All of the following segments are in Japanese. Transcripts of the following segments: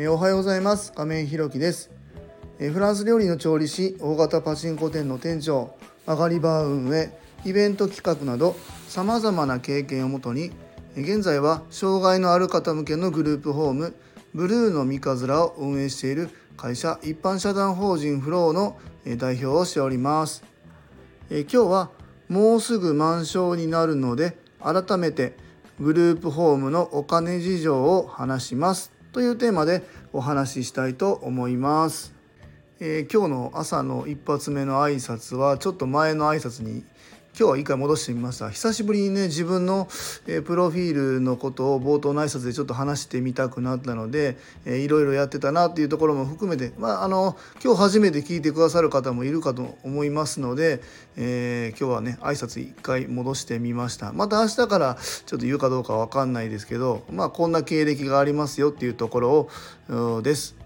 えー、おはようございます。亀井ひろきです、えー、フランス料理の調理師大型パチンコ店の店長曲がりバー運営イベント企画などさまざまな経験をもとに現在は障害のある方向けのグループホームブルーの三日面を運営している会社一般社団法人フローの代表をしております。え今日はもうすぐ満床になるので改めてグループホームのお金事情を話します。というテーマでお話ししたいと思います。えー、今日の朝の一発目の挨拶はちょっと前の挨拶に今日は一回戻してみました。久しぶりにね自分の、えプロフィールのことを冒頭の挨拶でちょっと話してみたくなったので、えー、いろいろやってたなっていうところも含めて、まあ、あの今日初めて聞いてくださる方もいるかと思いますので、えー、今日はね挨拶一回戻してみました。また明日からちょっと言うかどうかわかんないですけどまあこんな経歴がありますよっていうところをです。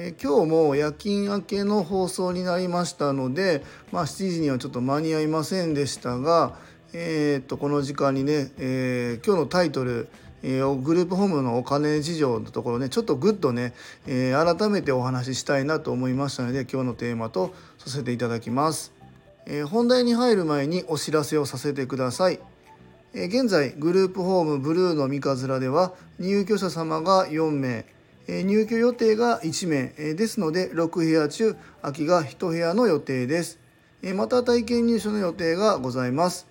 えー、今日も夜勤明けの放送になりましたので、まあ、7時にはちょっと間に合いませんでしたが、えー、っとこの時間にね、えー、今日のタイトルえー、グループホームのお金事情のところねちょっとグッとね、えー、改めてお話ししたいなと思いましたので今日のテーマとさせていただきます、えー、本題に入る前にお知らせをさせてください、え現在グループホームブルーの三日面では入居者様が4名。入居予定が1名ですので6部屋中空きが1部屋の予定です。また体験入所の予定がございます。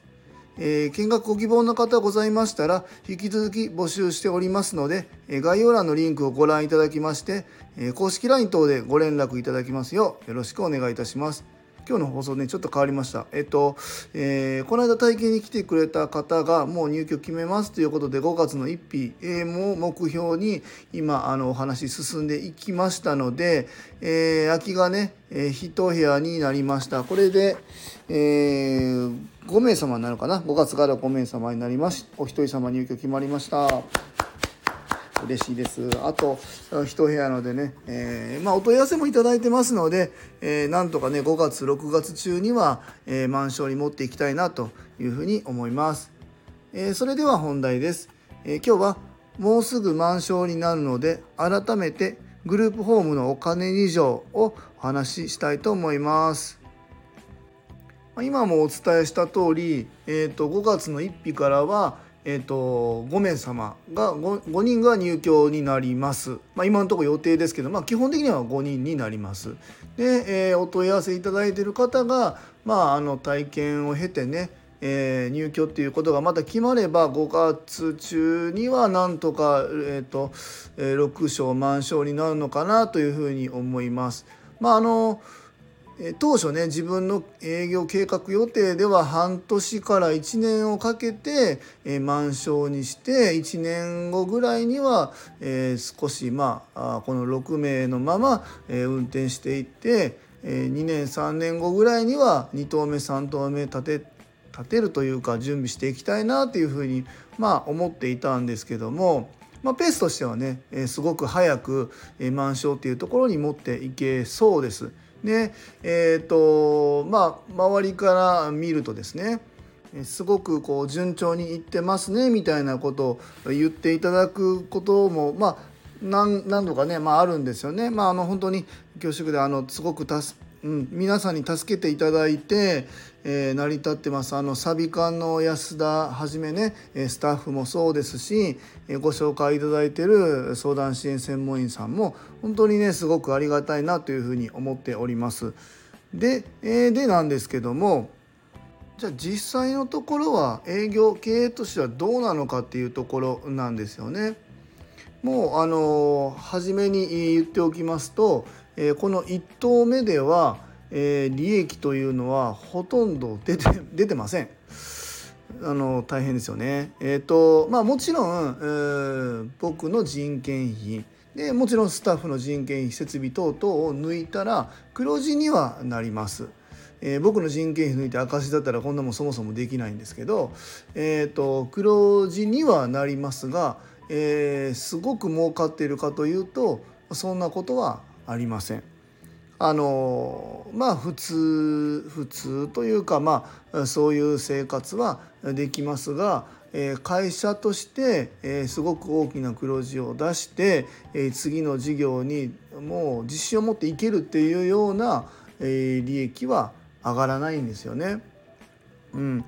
見学ご希望の方ございましたら引き続き募集しておりますので概要欄のリンクをご覧いただきまして公式 LINE 等でご連絡いただきますようよろしくお願いいたします。今日の放送ねちょっと変わりました。えっと、えー、この間体験に来てくれた方がもう入居決めますということで5月の1日、えー、も目標に今あのお話進んでいきましたので、えー、空きがね、えー、1部屋になりました。これで、えー、5名様になるかな？5月から5名様になりますお一人様入居決まりました。嬉しいです。あと一部屋のでね、えー、まあ、お問い合わせもいただいてますので、えー、なんとかね5月6月中には、えー、満床に持っていきたいなというふうに思います、えそれでは本題です、え今日はもうすぐ満床になるので改めてグループホームのお金事情をお話ししたいと思います。今もお伝えした通り、えーと5月の1日からはえーと、5名様が 5, 5人が入居になります、まあ、今のところ予定ですけど、まあ、基本的には5人になりますで、えー、お問い合わせいただいている方が、まあ、あの体験を経てねえー、入居っていうことがまた決まれば5月中にはなんとか、えーとえー、6床満床になるのかなというふうに思います。まああの当初ね自分の営業計画予定では半年から1年をかけて、え満床にして1年後ぐらいには、え少しまあこの6名のまま、え運転していって、え2年3年後ぐらいには2棟目3棟目建て立てるというか準備していきたいなというふうにまあ思っていたんですけども。まあ、ペースとしてはね、えすごく早く、え満床っていうところに持っていけそうです。でえっ、ー、とまあ周りから見るとですねすごくこう順調にいってますねみたいなことを言っていただくこともまあ何何度かね、まあ、あるんですよね。まあ、あの本当に恐縮であのすごく助うん、皆さんに助けていただいて、えー、成り立ってますあのサビ館の安田はじめねスタッフもそうですしご紹介いただいてる相談支援専門員さんも本当にねすごくありがたいなというふうに思っております。で,、えー、でなんですけどもじゃあ実際のところは営業経営としてはどうなのかっていうところなんですよね。もうあの初めに言っておきますとえこの1投目では、え利益というのはほとんど出て出てません。あの大変ですよね。えっ、ー、とまあもちろん、えー、僕の人件費でもちろんスタッフの人件費設備等々を抜いたら黒字にはなります。えー、僕の人件費抜いて赤字だったらこんなもんそもそもできないんですけど、えーと、黒字にはなりますが、えー、すごく儲かっているかというとそんなことはありません。あのまあ普通普通というかまあそういう生活はできますがえ会社としてえすごく大きな黒字を出してえ次の事業にもう自信を持っていけるっていうような利益は上がらないんですよね。うん、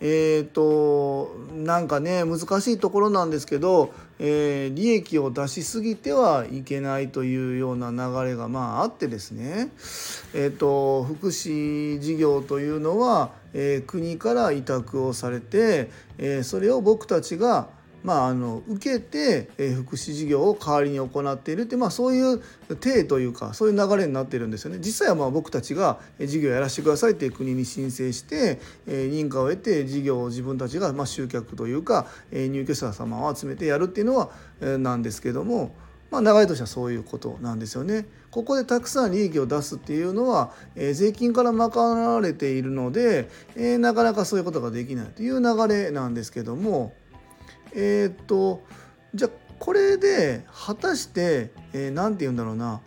えーと、なんかね難しいところなんですけど、えー、利益を出しすぎてはいけないというような流れがまああってですね、えーと、福祉事業というのは、えー、国から委託をされて、えー、それを僕たちがまあ、あの受けて、え福祉事業を代わりに行っているって、まあ、そういう体というかそういう流れになってるんですよね。実際はまあ僕たちが事業やらせてくださいって国に申請して、え認可を得て事業を自分たちがまあ集客というか、え入居者様を集めてやるっていうのは、えなんですけども。まあ、流れとしてはそういうことなんですよね。ここでたくさん利益を出すっていうのは、えー、税金から賄われているので、えー、なかなかそういうことができないという流れなんですけども、えー、っとじゃあこれで果たして何、えー、て言うんだろうな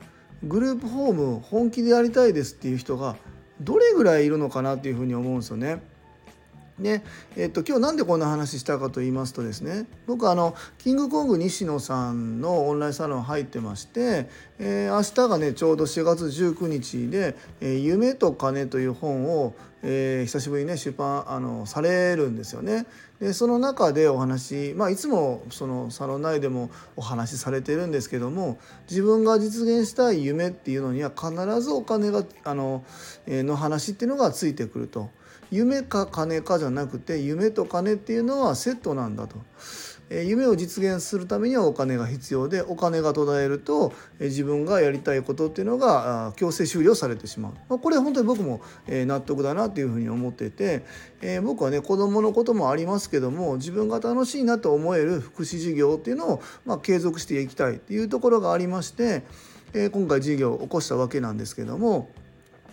グループホーム本気でやりたいですっていう人がどれぐらいいるのかなっていうふうに思うんですよね。で、えっと、今日なんでこんな話したかと言いますとですね僕あのキングコング西野さんのオンラインサロン入ってまして、えー、明日がねちょうど4月19日で「えー、夢と金」という本を、えー、久しぶりにね出版あのされるんですよね。でその中でお話、まあ、いつもそのサロン内でもお話しされてるんですけども自分が実現したい夢っていうのには必ずお金があの,、えー、の話っていうのがついてくると。夢か金かじゃなくて夢と金っていうのはセットなんだと。夢を実現するためにはお金が必要でお金が途絶えると自分がやりたいことっていうのが強制終了されてしまうこれ本当に僕も納得だなっていうふうに思っていて僕はね子どものこともありますけども自分が楽しいなと思える福祉事業っていうのをま継続していきたいっていうところがありまして今回事業を起こしたわけなんですけども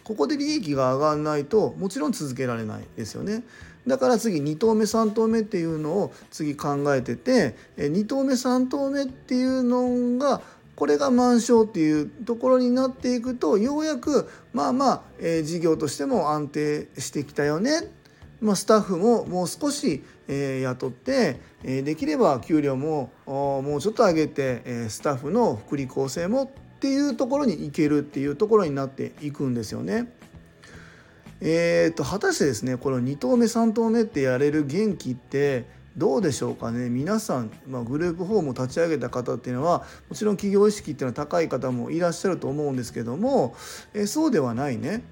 ここで利益が上がらないともちろん続けられないですよね。だから次2投目3投目っていうのを次考えてて2投目3投目っていうのがこれが満床っていうところになっていくとようやくまあまあ、え、事業としても安定してきたよね、まあ、スタッフももう少し、えー、雇って、えー、できれば給料ももうちょっと上げて、え、スタッフの福利厚生もっていうところに行けるっていうところになっていくんですよね。えーと、果たしてですねこの2投目3投目ってやれる元気ってどうでしょうかね？皆さん、まあ、グループホームを立ち上げた方っていうのはもちろん企業意識っていうのは高い方もいらっしゃると思うんですけども、えー、そうではないね。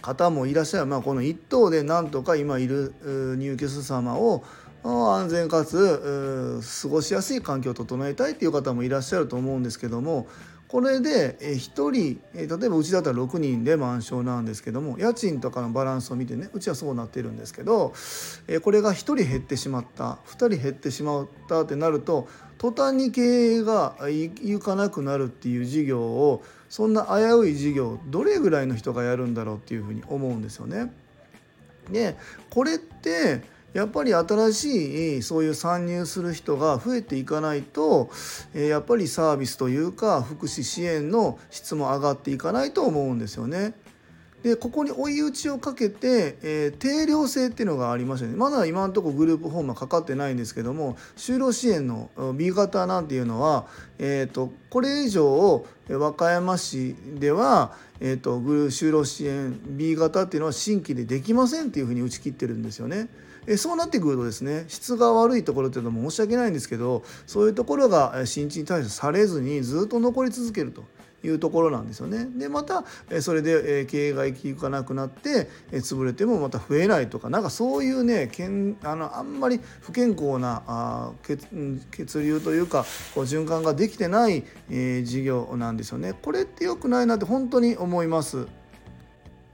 方もいらっしゃる、まあ、この1頭でなんとか今いる入居者様を安全かつ過ごしやすい環境を整えたいっていう方もいらっしゃると思うんですけどもこれで1人例えばうちだったら6人で満床なんですけども家賃とかのバランスを見てねうちはそうなってるんですけどこれが1人減ってしまった2人減ってしまったってなると途端に経営がいかなくなるっていう事業をそんな危うい事業どれぐらいの人がやるんだろうっていうふうに思うんですよね。でこれってやっぱり新しいそういう参入する人が増えていかないとやっぱりサービスというか福祉支援の質も上がっていかないと思うんですよね。でここに追い打ちをかけて、えー、定量性っていうのがありましたねまだ今のところグループホームはかかってないんですけども就労支援の B 型なんていうのは、えーと、これ以上和歌山市では、えーと、と就労支援 B 型っていうのは新規でできませんっていうふうに打ち切ってるんですよね。えそうなってくるとですね質が悪いところっていうのも申し訳ないんですけどそういうところが新陳代謝されずにずっと残り続けると。いうところなんですよね。でまたそれで経営が生きかなくなって潰れてもまた増えないとかなんかそういうねけんあのあんまり不健康なあ血血流というかこう循環ができてない、えー、事業なんですよね。これって良くないなって本当に思います。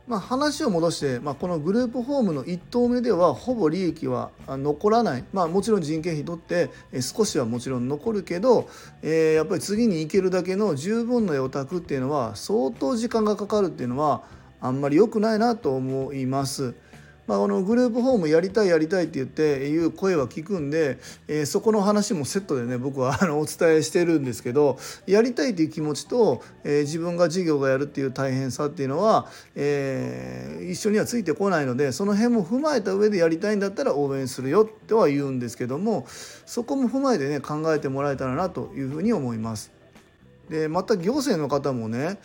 まあ、話を戻して、まあ、このグループホームの1棟目ではほぼ利益は残らない、まあ、もちろん人件費取って少しはもちろん残るけど、えー、やっぱり次に行けるだけの十分な予託っていうのは相当時間がかかるっていうのはあんまり良くないなと思います。まあ、このグループホームやりたいやりたいって言っていう声は聞くんで、えー、そこの話もセットでね僕はあのお伝えしてるんですけどやりたいっていう気持ちと、えー、自分が事業がやるっていう大変さっていうのは、えー、一緒にはついてこないのでその辺も踏まえた上でやりたいんだったら応援するよっては言うんですけどもそこも踏まえてね考えてもらえたらなというふうに思います。でまた行政の方もね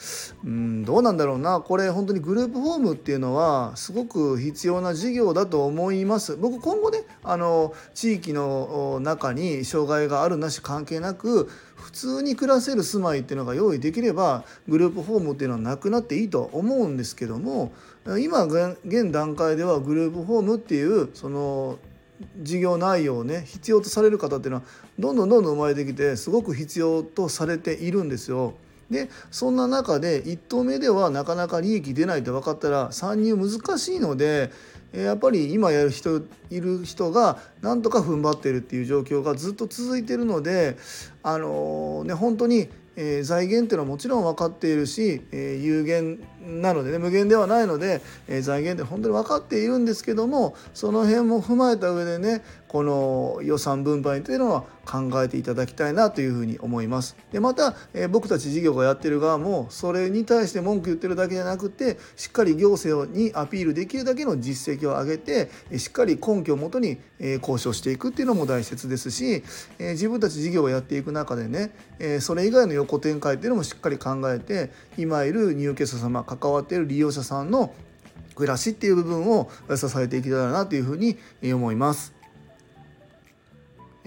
うんどうなんだろうな。これ本当にグループホームっていうのはすごく必要な事業だと思います。僕今後ねあの地域の中に障害があるなし関係なく普通に暮らせる住まいっていうのが用意できればグループホームっていうのはなくなっていいと思うんですけども今現段階ではグループホームっていうその事業内容をね必要とされる方っていうのはどんどんどんどん生まれてきてすごく必要とされているんですよ。でそんな中で1投目ではなかなか利益出ないって分かったら参入難しいのでやっぱり今やる人いる人がなんとか踏ん張ってるっていう状況がずっと続いてるのであのー、ね本当にえ、財源っていうのはもちろん分かっているし、え、有限なのでね無限ではないので、え、財源って本当に分かっているんですけどもその辺も踏まえた上でねこの予算分配というのは考えていただきたいなというふうに思います。でまた、えー、僕たち事業がやってる側もそれに対して文句言ってるだけじゃなくてしっかり行政にアピールできるだけの実績を上げてしっかり根拠をもとに、えー、交渉していくっていうのも大切ですし、えー、自分たち事業をやっていく中でね、え、それ以外の横展開っていうのもしっかり考えて今いる入居者様関わっている利用者さんの暮らしっていう部分を支えていけたらなというふうに思います。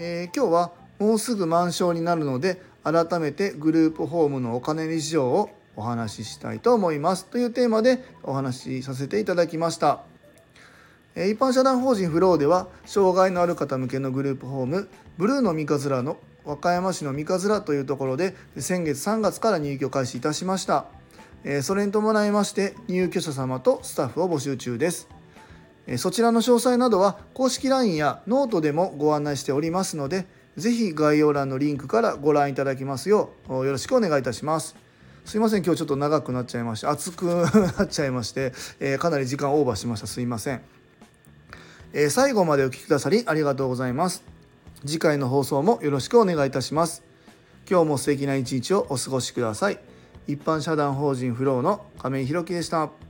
えー、今日はもうすぐ満床になるので改めてグループホームのお金事情をお話ししたいと思いますというテーマでお話しさせていただきました。一般社団法人フローでは障害のある方向けのグループホームブルーの三日月の和歌山市の三日月というところで先月3月から入居開始いたしましたそれに伴いまして入居者様とスタッフを募集中ですそちらの詳細などは公式 LINE やノートでもご案内しておりますのでぜひ概要欄のリンクからご覧いただきますようよろしくお願いいたします。すいません今日ちょっと長くなっちゃいまして熱くなっちゃいまして、えかなり時間オーバーしました。すいません、え最後までお聴きくださりありがとうございます。次回の放送もよろしくお願いいたします。今日も素敵な一日をお過ごしください。一般社団法人フローの亀井宏樹でした。